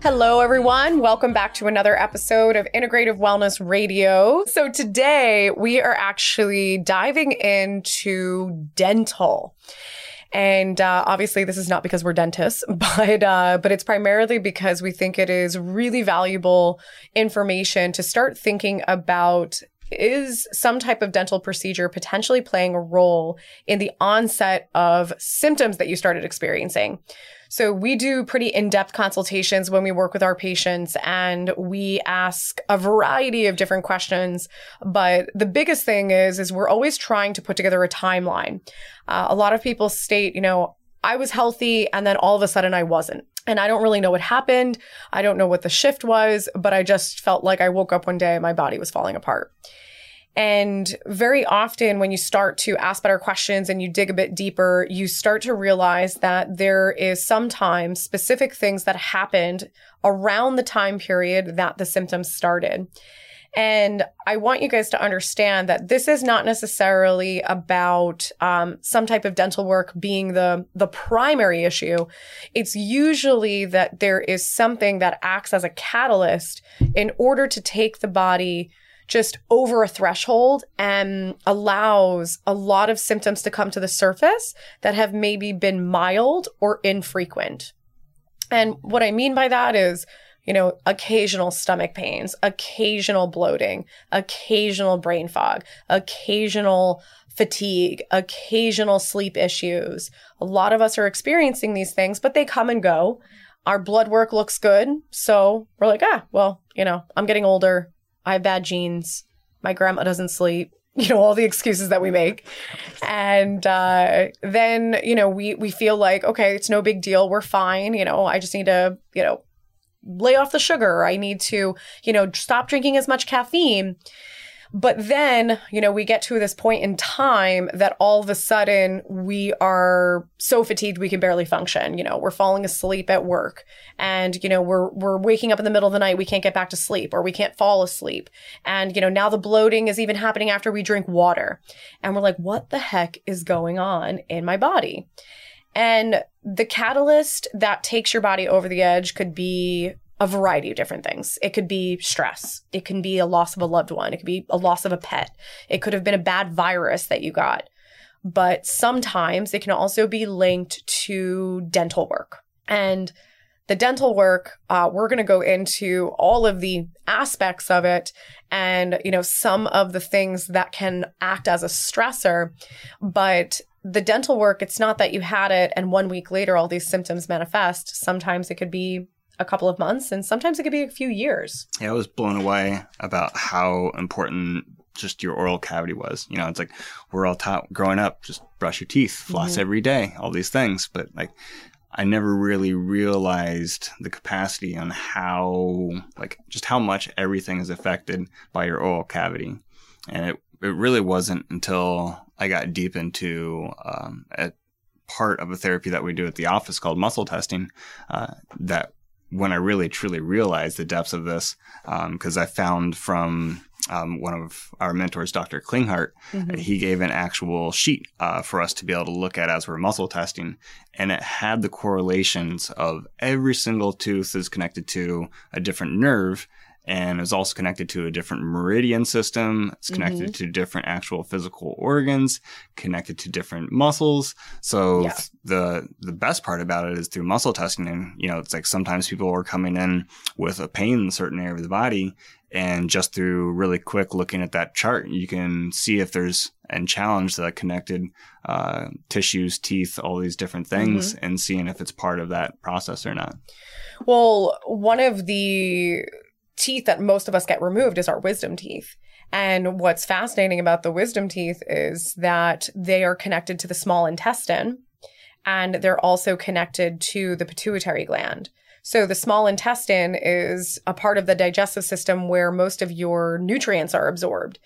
Hello, everyone. Welcome back to another episode of Integrative Wellness Radio. So, today we are actually diving into dental. And uh, obviously, this is not because we're dentists, but uh, but it's primarily because we think it is really valuable information to start thinking about is some type of dental procedure potentially playing a role in the onset of symptoms that you started experiencing. So we do pretty in-depth consultations when we work with our patients and we ask a variety of different questions. But the biggest thing is, is we're always trying to put together a timeline. Uh, a lot of people state, you know, I was healthy and then all of a sudden I wasn't. And I don't really know what happened. I don't know what the shift was, but I just felt like I woke up one day and my body was falling apart. And very often, when you start to ask better questions and you dig a bit deeper, you start to realize that there is sometimes specific things that happened around the time period that the symptoms started. And I want you guys to understand that this is not necessarily about um, some type of dental work being the the primary issue. It's usually that there is something that acts as a catalyst in order to take the body just over a threshold and allows a lot of symptoms to come to the surface that have maybe been mild or infrequent. And what I mean by that is, you know, occasional stomach pains, occasional bloating, occasional brain fog, occasional fatigue, occasional sleep issues. A lot of us are experiencing these things, but they come and go. Our blood work looks good. So we're like, ah, well, you know, I'm getting older. I have bad genes. My grandma doesn't sleep. You know all the excuses that we make, and uh, then you know we we feel like okay, it's no big deal. We're fine. You know, I just need to you know lay off the sugar. I need to you know stop drinking as much caffeine. But then, you know, we get to this point in time that all of a sudden we are so fatigued we can barely function. You know, we're falling asleep at work and, you know, we're we're waking up in the middle of the night, we can't get back to sleep or we can't fall asleep. And, you know, now the bloating is even happening after we drink water. And we're like, what the heck is going on in my body? And the catalyst that takes your body over the edge could be a variety of different things. It could be stress. It can be a loss of a loved one. It could be a loss of a pet. It could have been a bad virus that you got. But sometimes it can also be linked to dental work. And the dental work, uh, we're going to go into all of the aspects of it and, you know, some of the things that can act as a stressor. But the dental work, it's not that you had it and one week later all these symptoms manifest. Sometimes it could be a couple of months and sometimes it could be a few years. Yeah, I was blown away about how important just your oral cavity was. You know, it's like we're all taught growing up, just brush your teeth, floss mm-hmm. every day, all these things. But like, I never really realized the capacity on how, like, just how much everything is affected by your oral cavity. And it, it really wasn't until I got deep into um, a part of a therapy that we do at the office called muscle testing uh, that when I really truly realized the depths of this, because um, I found from um, one of our mentors, Dr. Klinghardt, mm-hmm. he gave an actual sheet uh, for us to be able to look at as we're muscle testing, and it had the correlations of every single tooth is connected to a different nerve, and is also connected to a different meridian system. It's connected mm-hmm. to different actual physical organs, connected to different muscles. So yeah. the the best part about it is through muscle testing. And you know, it's like sometimes people are coming in with a pain in a certain area of the body, and just through really quick looking at that chart, you can see if there's and challenge the connected uh, tissues, teeth, all these different things, mm-hmm. and seeing if it's part of that process or not. Well, one of the teeth that most of us get removed is our wisdom teeth. And what's fascinating about the wisdom teeth is that they are connected to the small intestine. and they're also connected to the pituitary gland. So the small intestine is a part of the digestive system where most of your nutrients are absorbed.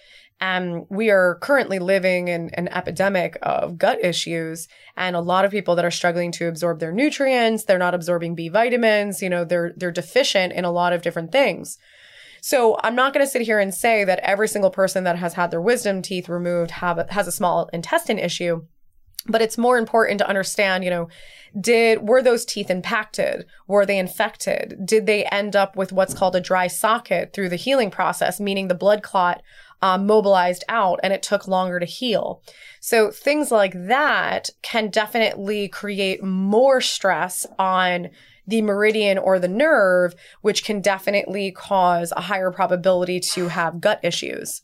And we are currently living in an epidemic of gut issues and a lot of people that are struggling to absorb their nutrients. They're not absorbing B vitamins. You know, they're, they're deficient in a lot of different things. So I'm not going to sit here and say that every single person that has had their wisdom teeth removed have has a small intestine issue but it's more important to understand you know did were those teeth impacted were they infected did they end up with what's called a dry socket through the healing process meaning the blood clot um, mobilized out and it took longer to heal so things like that can definitely create more stress on the meridian or the nerve, which can definitely cause a higher probability to have gut issues.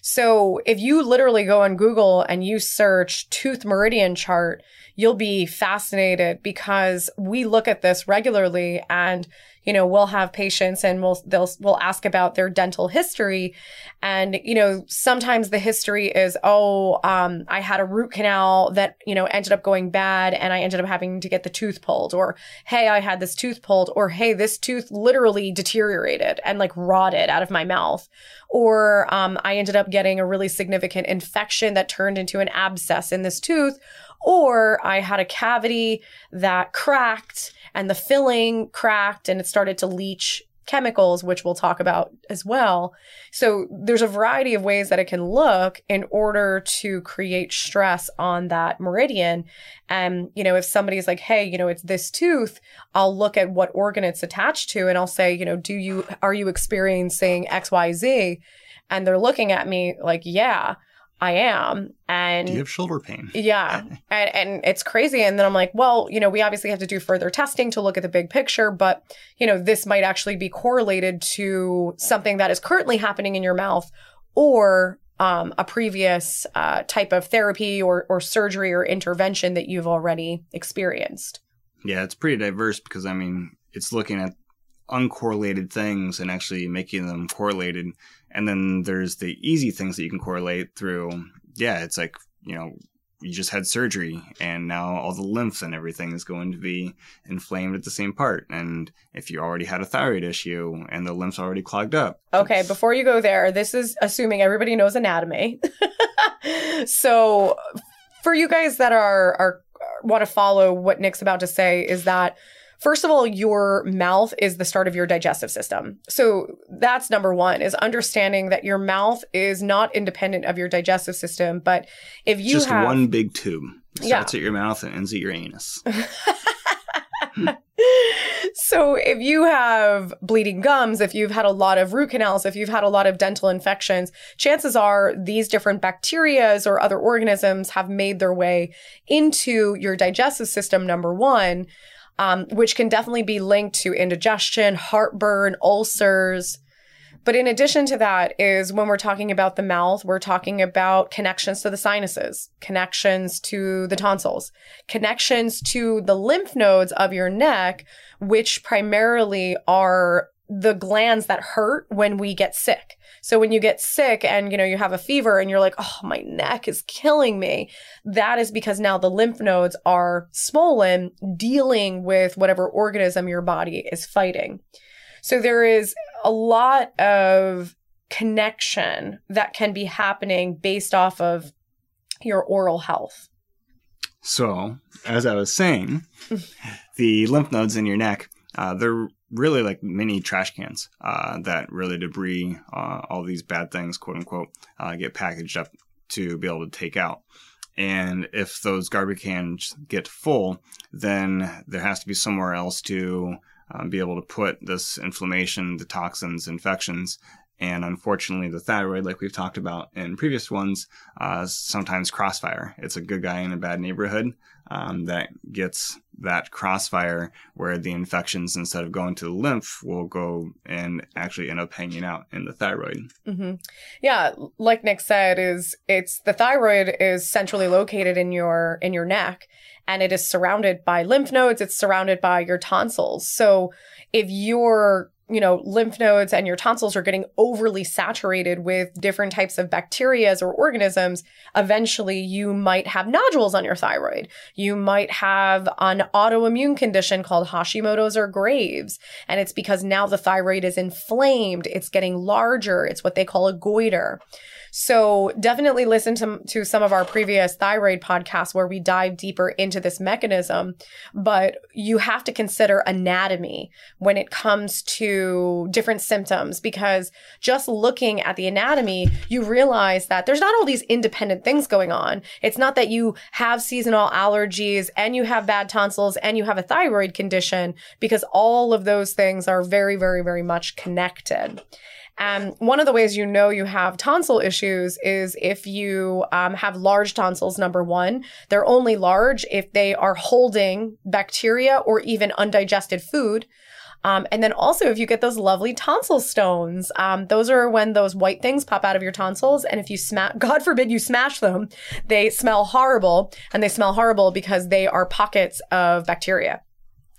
So if you literally go on Google and you search tooth meridian chart, you'll be fascinated because we look at this regularly and you know, we'll have patients and we'll, they'll, we'll ask about their dental history. And, you know, sometimes the history is, oh, um, I had a root canal that, you know, ended up going bad and I ended up having to get the tooth pulled or, hey, I had this tooth pulled or, hey, this tooth literally deteriorated and like rotted out of my mouth. Or, um, I ended up getting a really significant infection that turned into an abscess in this tooth or I had a cavity that cracked and the filling cracked and it started to leach chemicals, which we'll talk about as well. So there's a variety of ways that it can look in order to create stress on that meridian. And, you know, if somebody's like, hey, you know, it's this tooth, I'll look at what organ it's attached to and I'll say, you know, do you, are you experiencing XYZ? And they're looking at me like, yeah. I am. And do you have shoulder pain? Yeah. and, and it's crazy. And then I'm like, well, you know, we obviously have to do further testing to look at the big picture, but, you know, this might actually be correlated to something that is currently happening in your mouth or um, a previous uh, type of therapy or, or surgery or intervention that you've already experienced. Yeah, it's pretty diverse because, I mean, it's looking at uncorrelated things and actually making them correlated. And then there's the easy things that you can correlate through. Yeah, it's like, you know, you just had surgery and now all the lymph and everything is going to be inflamed at the same part. And if you already had a thyroid issue and the lymph's already clogged up. Okay, before you go there, this is assuming everybody knows anatomy. so for you guys that are are want to follow what Nick's about to say is that First of all, your mouth is the start of your digestive system. So that's number one is understanding that your mouth is not independent of your digestive system. But if you just have one big tube starts yeah. at your mouth and ends at your anus. so if you have bleeding gums, if you've had a lot of root canals, if you've had a lot of dental infections, chances are these different bacterias or other organisms have made their way into your digestive system, number one um, which can definitely be linked to indigestion, heartburn, ulcers. But in addition to that, is when we're talking about the mouth, we're talking about connections to the sinuses, connections to the tonsils, connections to the lymph nodes of your neck, which primarily are the glands that hurt when we get sick. So when you get sick and you know you have a fever and you're like, "Oh, my neck is killing me." That is because now the lymph nodes are swollen dealing with whatever organism your body is fighting. So there is a lot of connection that can be happening based off of your oral health. So, as I was saying, the lymph nodes in your neck, uh, they're really like mini trash cans uh, that really debris, uh, all these bad things, quote unquote, uh, get packaged up to be able to take out. And if those garbage cans get full, then there has to be somewhere else to um, be able to put this inflammation, the toxins, infections. And unfortunately, the thyroid, like we've talked about in previous ones, uh, sometimes crossfire. It's a good guy in a bad neighborhood um, that gets that crossfire where the infections, instead of going to the lymph, will go and actually end up hanging out in the thyroid. Mm-hmm. Yeah, like Nick said, is it's the thyroid is centrally located in your in your neck, and it is surrounded by lymph nodes. It's surrounded by your tonsils. So if you're you know, lymph nodes and your tonsils are getting overly saturated with different types of bacteria or organisms, eventually you might have nodules on your thyroid. You might have an autoimmune condition called Hashimoto's or Graves. And it's because now the thyroid is inflamed. It's getting larger. It's what they call a goiter. So definitely listen to, to some of our previous thyroid podcasts where we dive deeper into this mechanism. But you have to consider anatomy when it comes to different symptoms because just looking at the anatomy, you realize that there's not all these independent things going on. It's not that you have seasonal allergies and you have bad tonsils and you have a thyroid condition because all of those things are very, very, very much connected. Um, one of the ways you know you have tonsil issues is if you um, have large tonsils, number one. They're only large if they are holding bacteria or even undigested food. Um, and then also, if you get those lovely tonsil stones, um, those are when those white things pop out of your tonsils. And if you smash, God forbid you smash them, they smell horrible. And they smell horrible because they are pockets of bacteria.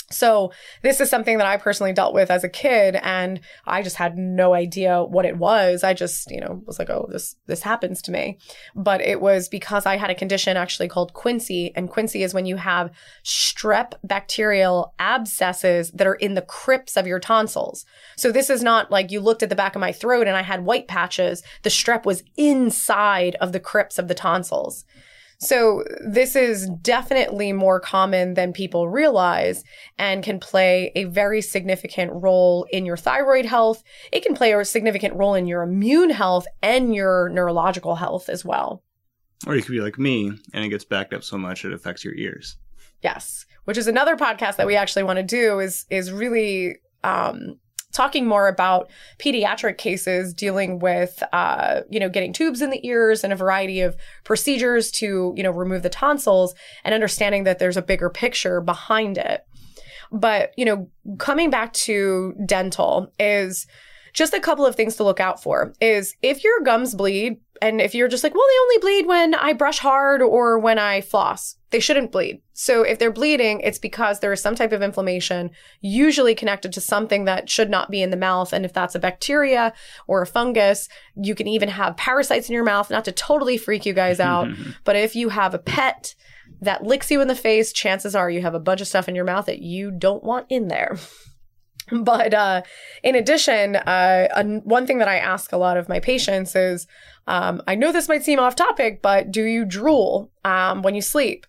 So this is something that I personally dealt with as a kid and I just had no idea what it was. I just, you know, was like, oh, this this happens to me. But it was because I had a condition actually called quinsy and quinsy is when you have strep bacterial abscesses that are in the crypts of your tonsils. So this is not like you looked at the back of my throat and I had white patches. The strep was inside of the crypts of the tonsils. So this is definitely more common than people realize and can play a very significant role in your thyroid health. It can play a significant role in your immune health and your neurological health as well. Or you could be like me and it gets backed up so much it affects your ears. Yes, which is another podcast that we actually want to do is is really um, talking more about pediatric cases dealing with, uh, you know, getting tubes in the ears and a variety of procedures to, you know, remove the tonsils and understanding that there's a bigger picture behind it. But, you know, coming back to dental is just a couple of things to look out for is if your gums bleed, and if you're just like, well, they only bleed when I brush hard or when I floss, they shouldn't bleed. So if they're bleeding, it's because there is some type of inflammation, usually connected to something that should not be in the mouth. And if that's a bacteria or a fungus, you can even have parasites in your mouth, not to totally freak you guys out. but if you have a pet that licks you in the face, chances are you have a bunch of stuff in your mouth that you don't want in there. But uh, in addition, uh, one thing that I ask a lot of my patients is um, I know this might seem off topic, but do you drool um, when you sleep?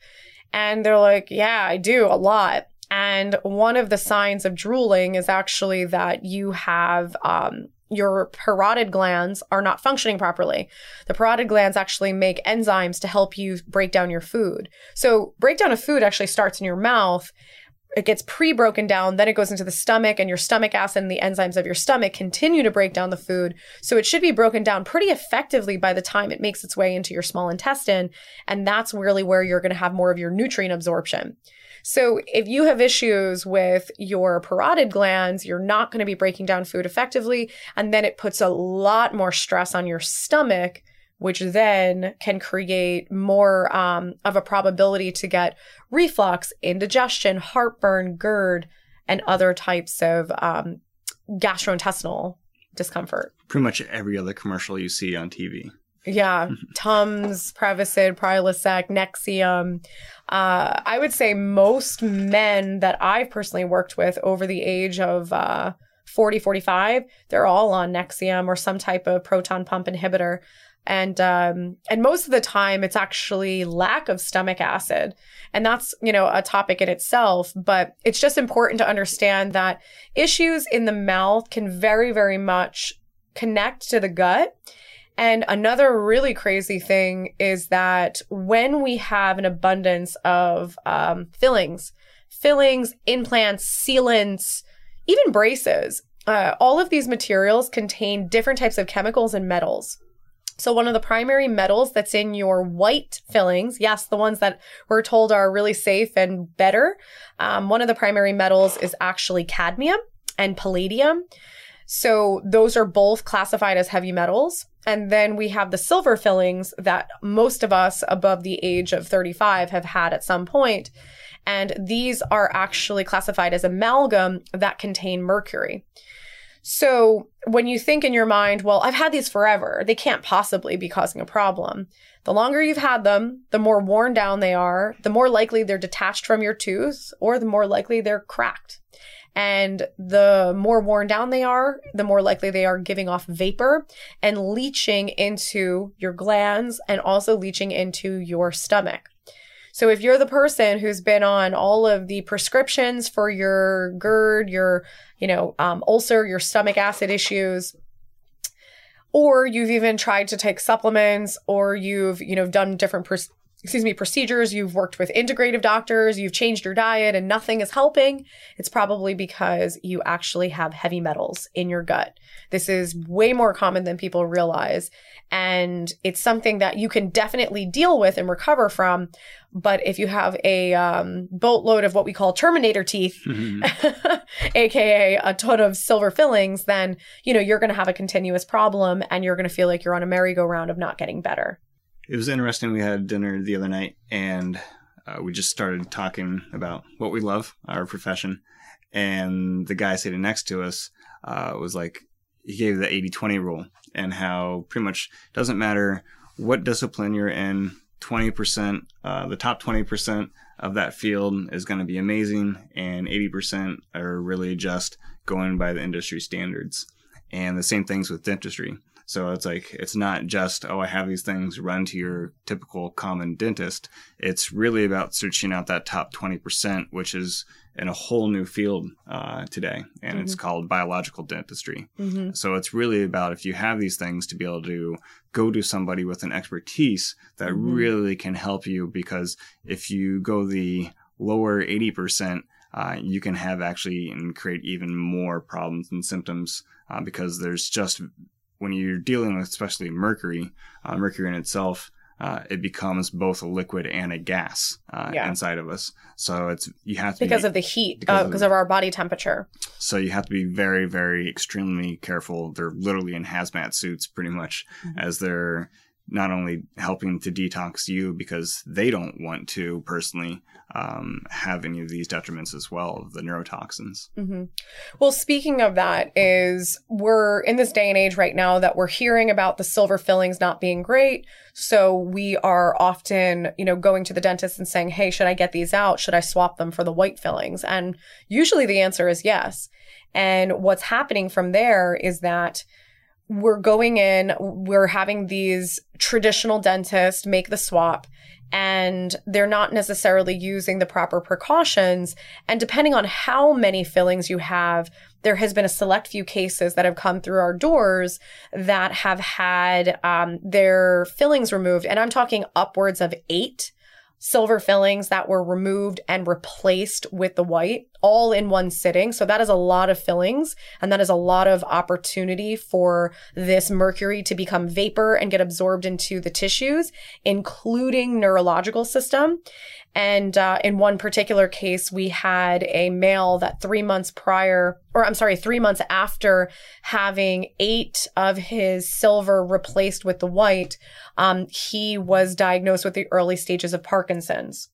And they're like, yeah, I do a lot. And one of the signs of drooling is actually that you have um, your parotid glands are not functioning properly. The parotid glands actually make enzymes to help you break down your food. So, breakdown of food actually starts in your mouth it gets pre-broken down then it goes into the stomach and your stomach acid and the enzymes of your stomach continue to break down the food. So it should be broken down pretty effectively by the time it makes its way into your small intestine and that's really where you're going to have more of your nutrient absorption. So if you have issues with your parotid glands you're not going to be breaking down food effectively and then it puts a lot more stress on your stomach which then can create more um, of a probability to get reflux, indigestion, heartburn, GERD, and other types of um, gastrointestinal discomfort. Pretty much every other commercial you see on TV. Yeah, Tums, Prevacid, Prilosec, Nexium. Uh, I would say most men that I've personally worked with over the age of uh, 40, 45, they're all on Nexium or some type of proton pump inhibitor and um, and most of the time it's actually lack of stomach acid. And that's you know a topic in itself but it's just important to understand that issues in the mouth can very very much connect to the gut. And another really crazy thing is that when we have an abundance of um, fillings fillings implants sealants even braces uh, all of these materials contain different types of chemicals and metals So, one of the primary metals that's in your white fillings, yes, the ones that we're told are really safe and better, um, one of the primary metals is actually cadmium and palladium. So, those are both classified as heavy metals. And then we have the silver fillings that most of us above the age of 35 have had at some point. And these are actually classified as amalgam that contain mercury. So when you think in your mind, well, I've had these forever, they can't possibly be causing a problem. The longer you've had them, the more worn down they are, the more likely they're detached from your tooth, or the more likely they're cracked. And the more worn down they are, the more likely they are giving off vapor and leaching into your glands and also leaching into your stomach. So if you're the person who's been on all of the prescriptions for your GERD, your, you know, um, ulcer, your stomach acid issues, or you've even tried to take supplements or you've, you know, done different excuse me, procedures, you've worked with integrative doctors, you've changed your diet and nothing is helping, it's probably because you actually have heavy metals in your gut. This is way more common than people realize. And it's something that you can definitely deal with and recover from. But if you have a um, boatload of what we call terminator teeth, mm-hmm. aka a ton of silver fillings, then you know you're going to have a continuous problem, and you're going to feel like you're on a merry-go-round of not getting better it was interesting. We had dinner the other night, and uh, we just started talking about what we love, our profession. And the guy sitting next to us uh, was like, he gave the 80 20 rule and how pretty much doesn't matter what discipline you're in, 20%, uh, the top 20% of that field is going to be amazing, and 80% are really just going by the industry standards. And the same things with dentistry. So it's like, it's not just, oh, I have these things, run to your typical common dentist. It's really about searching out that top 20%, which is in a whole new field uh, today. And mm-hmm. it's called biological dentistry. Mm-hmm. So it's really about if you have these things to be able to go to somebody with an expertise that mm-hmm. really can help you. Because if you go the lower 80%, uh, you can have actually and create even more problems and symptoms uh, because there's just when you're dealing with especially mercury, uh, mercury in itself, uh, it becomes both a liquid and a gas uh, yeah. inside of us. So it's you have to because be, of the heat, because, of, because of, our body temperature. So you have to be very, very extremely careful. They're literally in hazmat suits, pretty much, mm-hmm. as they're not only helping to detox you because they don't want to personally um, have any of these detriments as well the neurotoxins. Mm-hmm. well speaking of that is we're in this day and age right now that we're hearing about the silver fillings not being great. So we are often you know going to the dentist and saying hey should i get these out? Should i swap them for the white fillings? And usually the answer is yes. And what's happening from there is that we're going in, we're having these traditional dentists make the swap and they're not necessarily using the proper precautions. And depending on how many fillings you have, there has been a select few cases that have come through our doors that have had um, their fillings removed. And I'm talking upwards of eight silver fillings that were removed and replaced with the white all in one sitting. So that is a lot of fillings and that is a lot of opportunity for this mercury to become vapor and get absorbed into the tissues, including neurological system. And uh, in one particular case, we had a male that three months prior, or I'm sorry, three months after having eight of his silver replaced with the white, um, he was diagnosed with the early stages of Parkinson's.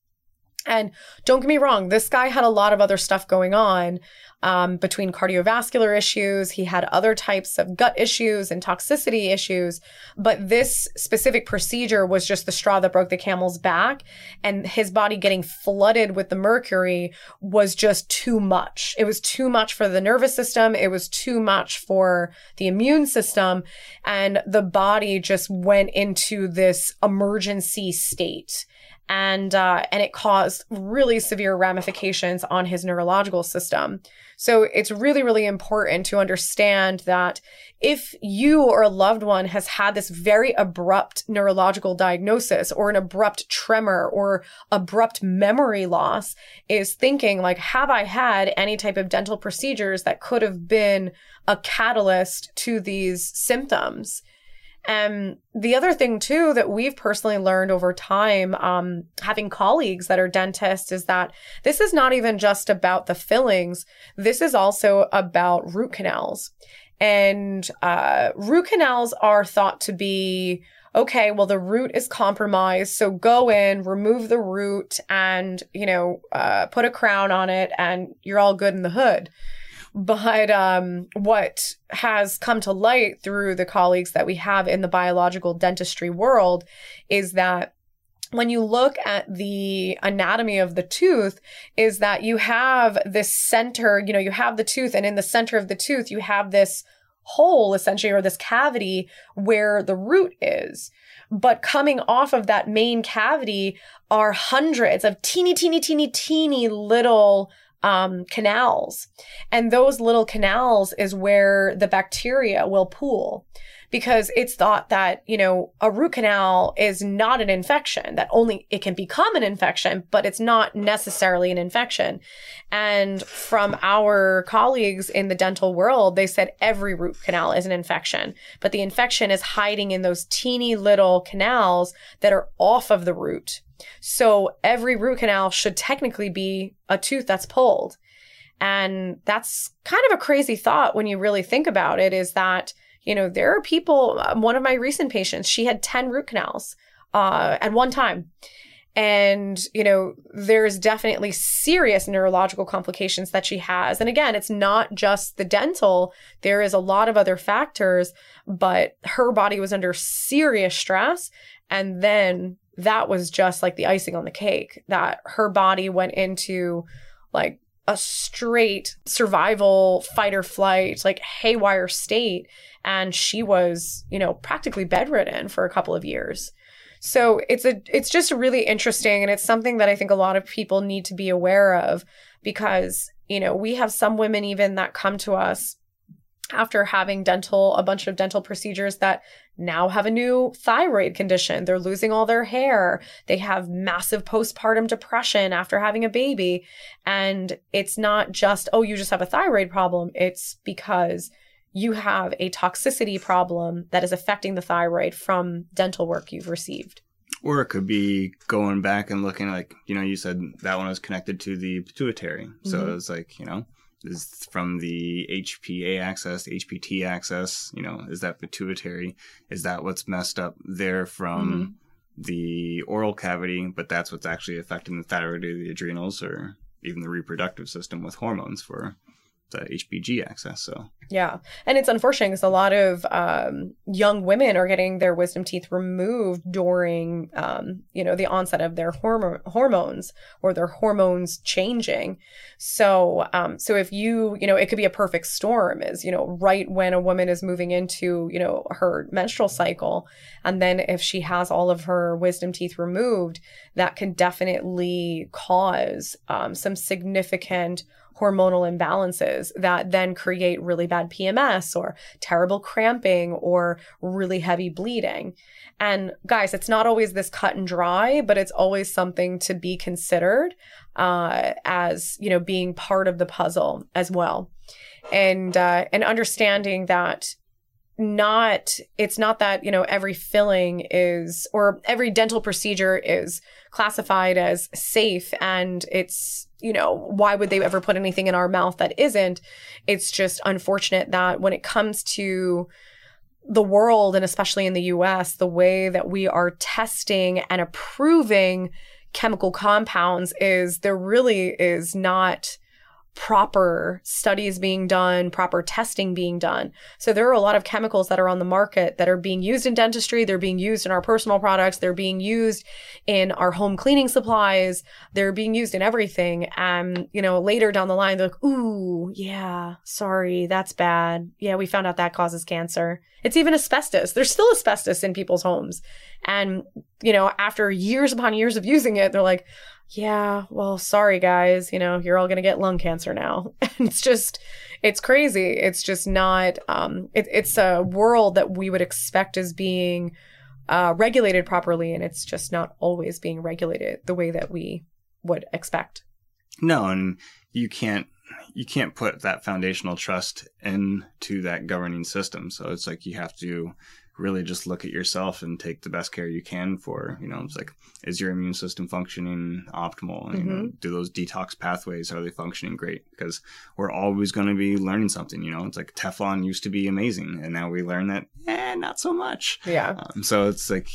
And don't get me wrong, this guy had a lot of other stuff going on um, between cardiovascular issues. He had other types of gut issues and toxicity issues. But this specific procedure was just the straw that broke the camel's back. And his body getting flooded with the mercury was just too much. It was too much for the nervous system. It was too much for the immune system. And the body just went into this emergency state and uh, and it caused really severe ramifications on his neurological system. So it's really really important to understand that if you or a loved one has had this very abrupt neurological diagnosis or an abrupt tremor or abrupt memory loss, is thinking like, have I had any type of dental procedures that could have been a catalyst to these symptoms? And the other thing too that we've personally learned over time, um, having colleagues that are dentists, is that this is not even just about the fillings. This is also about root canals. And uh, root canals are thought to be okay, well, the root is compromised. So go in, remove the root, and, you know, uh, put a crown on it, and you're all good in the hood. But um, what has come to light through the colleagues that we have in the biological dentistry world is that when you look at the anatomy of the tooth is that you have this center, you know, you have the tooth and in the center of the tooth, you have this hole essentially or this cavity where the root is. But coming off of that main cavity are hundreds of teeny, teeny, teeny, teeny little um, canals. And those little canals is where the bacteria will pool because it's thought that, you know, a root canal is not an infection, that only it can become an infection, but it's not necessarily an infection. And from our colleagues in the dental world, they said every root canal is an infection, but the infection is hiding in those teeny little canals that are off of the root. So every root canal should technically be a tooth that's pulled. And that's kind of a crazy thought when you really think about it is that, you know, there are people, um, one of my recent patients, she had 10 root canals uh, at one time. And, you know, there's definitely serious neurological complications that she has. And again, it's not just the dental, there is a lot of other factors, but her body was under serious stress. And then that was just like the icing on the cake that her body went into like a straight survival fight or flight like haywire state and she was you know practically bedridden for a couple of years so it's a it's just really interesting and it's something that i think a lot of people need to be aware of because you know we have some women even that come to us after having dental a bunch of dental procedures that now have a new thyroid condition. They're losing all their hair. They have massive postpartum depression after having a baby. And it's not just, oh, you just have a thyroid problem. It's because you have a toxicity problem that is affecting the thyroid from dental work you've received. Or it could be going back and looking like, you know, you said that one was connected to the pituitary. So mm-hmm. it's like, you know, is from the HPA axis, HPT axis, you know, is that pituitary? Is that what's messed up there from mm-hmm. the oral cavity? But that's what's actually affecting the thyroid or the adrenals or even the reproductive system with hormones for the HPG axis. So yeah, and it's unfortunate because a lot of um, young women are getting their wisdom teeth removed during um, you know the onset of their horm- hormones or their hormones changing. So um, so if you you know it could be a perfect storm is you know right when a woman is moving into you know her menstrual cycle, and then if she has all of her wisdom teeth removed, that can definitely cause um, some significant hormonal imbalances that then create really bad PMS or terrible cramping or really heavy bleeding. And guys, it's not always this cut and dry, but it's always something to be considered uh, as you know being part of the puzzle as well, and uh, and understanding that not it's not that you know every filling is or every dental procedure is classified as safe and it's you know why would they ever put anything in our mouth that isn't? It's just unfortunate that when it comes to the world and especially in the US the way that we are testing and approving chemical compounds is there really is not proper studies being done, proper testing being done. So there are a lot of chemicals that are on the market that are being used in dentistry, they're being used in our personal products, they're being used in our home cleaning supplies, they're being used in everything. And, you know, later down the line, they're like, ooh, yeah, sorry, that's bad. Yeah, we found out that causes cancer. It's even asbestos. There's still asbestos in people's homes. And, you know, after years upon years of using it, they're like, yeah, well, sorry guys, you know, you're all going to get lung cancer now. it's just it's crazy. It's just not um it, it's a world that we would expect as being uh regulated properly and it's just not always being regulated the way that we would expect. No, and you can't you can't put that foundational trust into that governing system. So it's like you have to really just look at yourself and take the best care you can for, you know, it's like, is your immune system functioning optimal? And, you know, do those detox pathways, are they functioning great? Because we're always going to be learning something, you know, it's like Teflon used to be amazing. And now we learn that, eh, not so much. Yeah. Um, so it's like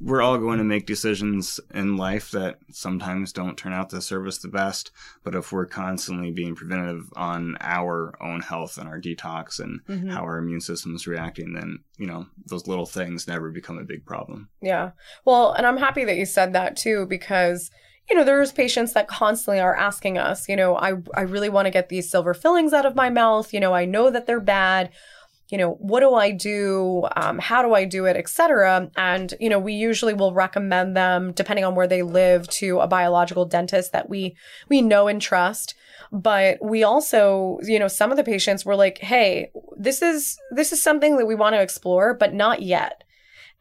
we're all going to make decisions in life that sometimes don't turn out to serve us the best. But if we're constantly being preventative on our own health and our detox and Mhm. how our immune system is reacting, then, you know, those little things never become a big problem. Yeah. Well, and I'm happy that you said that too, because you know, there's patients that constantly are asking us, you know, I I really want to get these silver fillings out of my mouth. You know, I know that they're bad. You know, what do I do? Um, how do I do it, etc. And you know, we usually will recommend them, depending on where they live, to a biological dentist that we we know and trust. But we also, you know, some of the patients were like, "Hey, this is this is something that we want to explore, but not yet."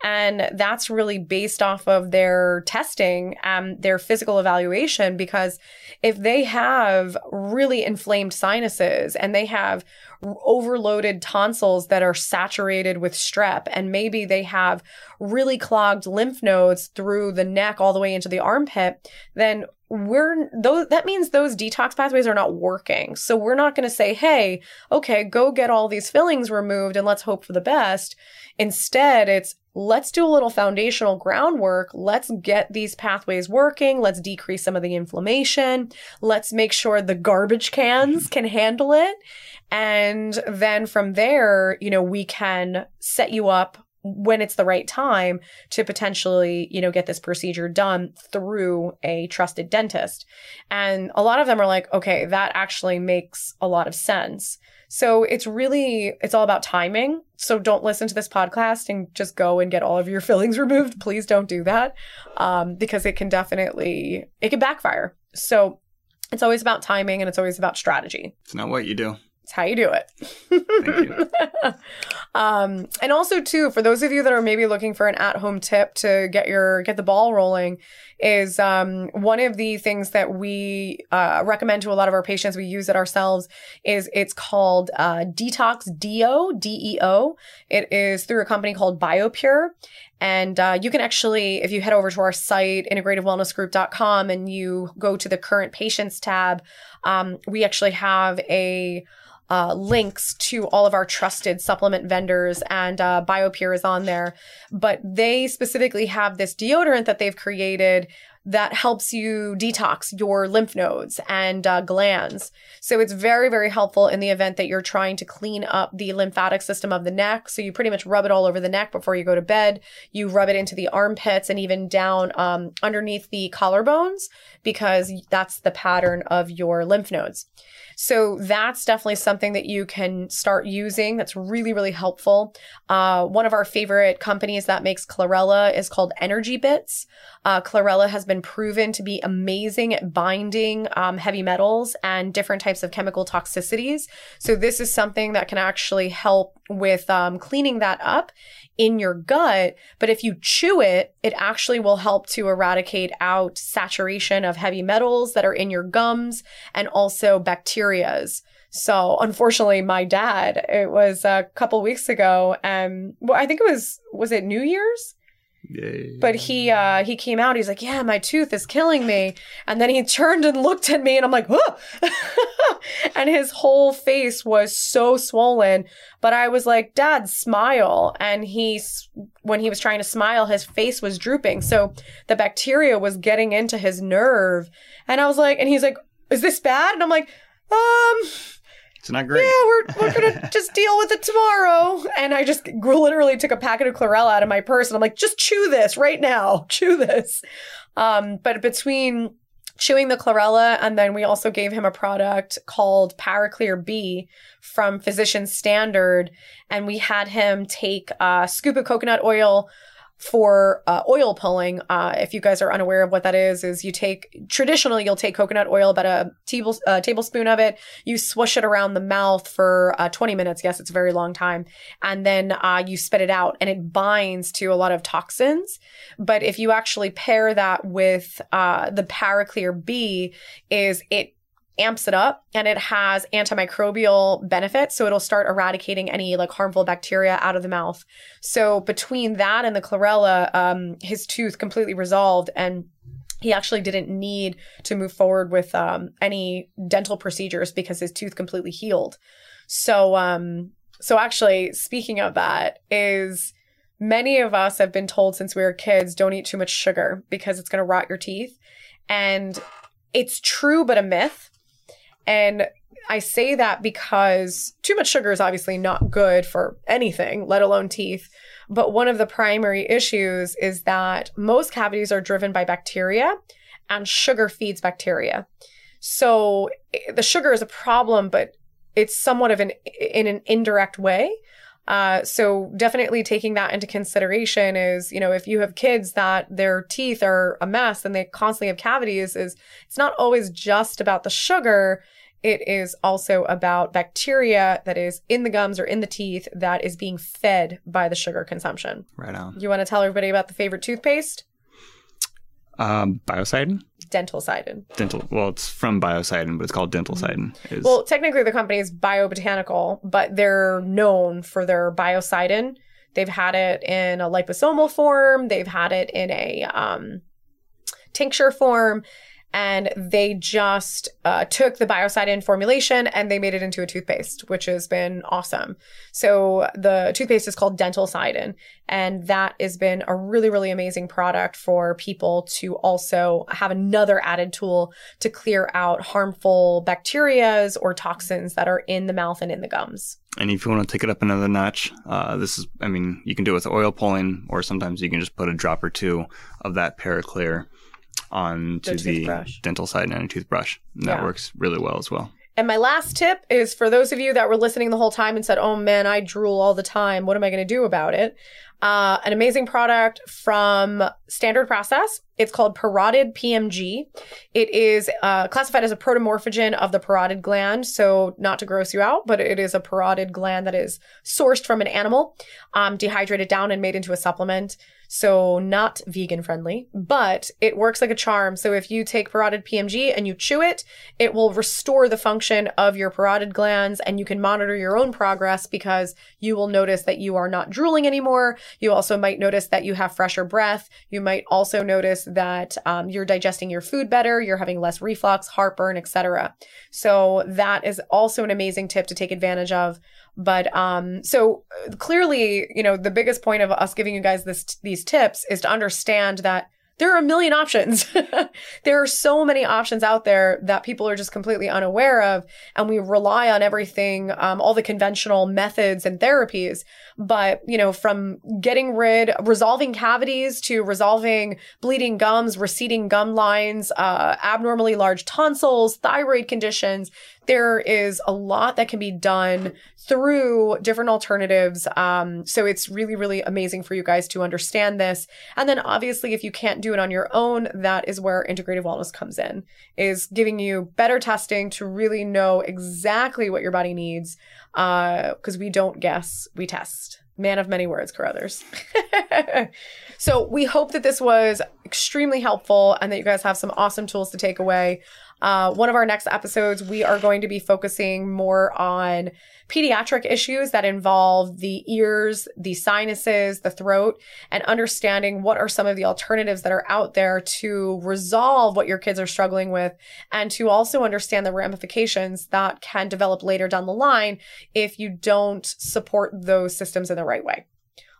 And that's really based off of their testing and their physical evaluation. Because if they have really inflamed sinuses and they have overloaded tonsils that are saturated with strep, and maybe they have really clogged lymph nodes through the neck all the way into the armpit, then we're those that means those detox pathways are not working. So we're not going to say, "Hey, okay, go get all these fillings removed and let's hope for the best." Instead, it's let's do a little foundational groundwork. Let's get these pathways working. Let's decrease some of the inflammation. Let's make sure the garbage cans mm-hmm. can handle it. And then from there, you know, we can set you up when it's the right time to potentially, you know, get this procedure done through a trusted dentist. And a lot of them are like, okay, that actually makes a lot of sense. So it's really it's all about timing. So don't listen to this podcast and just go and get all of your fillings removed. Please don't do that, um, because it can definitely it can backfire. So it's always about timing and it's always about strategy. It's not what you do. It's how you do it. Thank you. um, and also too, for those of you that are maybe looking for an at-home tip to get your get the ball rolling, is um, one of the things that we uh, recommend to a lot of our patients. We use it ourselves. Is it's called uh, Detox Deo D E O. It is through a company called BioPure. And uh, you can actually, if you head over to our site, integrativewellnessgroup.com, and you go to the current patients tab, um, we actually have a uh, links to all of our trusted supplement vendors, and uh, BioPure is on there. But they specifically have this deodorant that they've created that helps you detox your lymph nodes and uh, glands. So it's very, very helpful in the event that you're trying to clean up the lymphatic system of the neck. So you pretty much rub it all over the neck before you go to bed. You rub it into the armpits and even down um, underneath the collarbones because that's the pattern of your lymph nodes. So that's definitely something that you can start using. That's really, really helpful. Uh, one of our favorite companies that makes chlorella is called Energy Bits. Uh, chlorella has been proven to be amazing at binding um, heavy metals and different types of chemical toxicities. So this is something that can actually help with um, cleaning that up in your gut. But if you chew it, it actually will help to eradicate out saturation of heavy metals that are in your gums and also bacterias. So unfortunately, my dad, it was a couple weeks ago, and well, I think it was, was it New Year's? Yay. But he uh he came out, he's like, Yeah, my tooth is killing me. And then he turned and looked at me and I'm like, oh and his whole face was so swollen. But I was like, Dad, smile. And he when he was trying to smile, his face was drooping. So the bacteria was getting into his nerve. And I was like, and he's like, Is this bad? And I'm like, um, it's not great. yeah, we're, we're gonna just deal with it tomorrow. And I just literally took a packet of chlorella out of my purse and I'm like, just chew this right now. Chew this. Um, but between chewing the chlorella and then we also gave him a product called Paraclear B from Physician Standard. And we had him take a scoop of coconut oil for uh, oil pulling. Uh, if you guys are unaware of what that is, is you take traditionally you'll take coconut oil, about a table, uh, tablespoon of it. You swish it around the mouth for uh, 20 minutes. Yes, it's a very long time, and then uh, you spit it out, and it binds to a lot of toxins. But if you actually pair that with uh, the Paraclear B, is it amps it up and it has antimicrobial benefits. So it'll start eradicating any like harmful bacteria out of the mouth. So between that and the chlorella, um, his tooth completely resolved and he actually didn't need to move forward with um, any dental procedures because his tooth completely healed. So, um, so actually, speaking of that, is many of us have been told since we were kids, don't eat too much sugar because it's going to rot your teeth. And it's true, but a myth. And I say that because too much sugar is obviously not good for anything, let alone teeth. But one of the primary issues is that most cavities are driven by bacteria and sugar feeds bacteria. So eh, the sugar is a problem, but it's somewhat of an in an indirect way. Uh, so definitely taking that into consideration is, you know, if you have kids that their teeth are a mess and they constantly have cavities, is it's not always just about the sugar. It is also about bacteria that is in the gums or in the teeth that is being fed by the sugar consumption. Right on. You want to tell everybody about the favorite toothpaste? Um, biocidin? Dentalcidin. Dental. Well, it's from biocidin, but it's called Dentalcidin. Is, Well, technically the company is Bio-Botanical, but they're known for their biocidin. They've had it in a liposomal form, they've had it in a um, tincture form, and they just uh, took the biocidin formulation and they made it into a toothpaste, which has been awesome. So the toothpaste is called Dentalcidin, and that has been a really, really amazing product for people to also have another added tool to clear out harmful bacterias or toxins that are in the mouth and in the gums. and if you want to take it up another notch, uh, this is, I mean, you can do it with oil pulling, or sometimes you can just put a drop or two of that Paraclear onto The the, dental side and a toothbrush. And that Yeah. works really well as well. And my last tip is for those of you that were listening the whole time and said, oh man, I drool all the time. What am I going to do about it? Uh, an amazing product from Standard Process. It's called Parotid PMG. It is uh, classified as a protomorphogen of the parotid gland. So, not to gross you out, but it is a parotid gland that is sourced from an animal, um, dehydrated down and made into a supplement. So, not vegan friendly, but it works like a charm. So, if you take parotid PMG and you chew it, it will restore the function of your parotid glands and you can monitor your own progress because you will notice that you are not drooling anymore. You also might notice that you have fresher breath. You might also notice that um, you're digesting your food better, you're having less reflux, heartburn, etc. So that is also an amazing tip to take advantage of. But um, so uh, clearly, you know, the biggest point of us giving you guys this these tips is to understand that there are a million options. there are so many options out there that people are just completely unaware of. And we rely on everything, um, all the conventional methods and therapies. But, you know, from getting rid, resolving cavities to resolving bleeding gums, receding gum lines, uh, abnormally large tonsils, thyroid conditions, there is a lot that can be done through different alternatives. Um, so it's really, really amazing for you guys to understand this. And then obviously, if you can't do it on your own, that is where integrative wellness comes in, is giving you better testing to really know exactly what your body needs. Uh, cause we don't guess, we test. Man of many words, Carruthers. so we hope that this was extremely helpful and that you guys have some awesome tools to take away. Uh, one of our next episodes, we are going to be focusing more on pediatric issues that involve the ears, the sinuses, the throat, and understanding what are some of the alternatives that are out there to resolve what your kids are struggling with and to also understand the ramifications that can develop later down the line if you don't support those systems in the right way.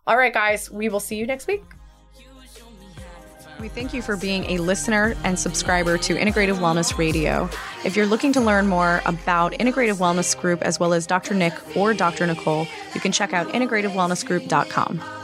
All right, guys, we will see you next week. We thank you for being a listener and subscriber to Integrative Wellness Radio. If you're looking to learn more about Integrative Wellness Group as well as Dr. Nick or Dr. Nicole, you can check out integrativewellnessgroup.com.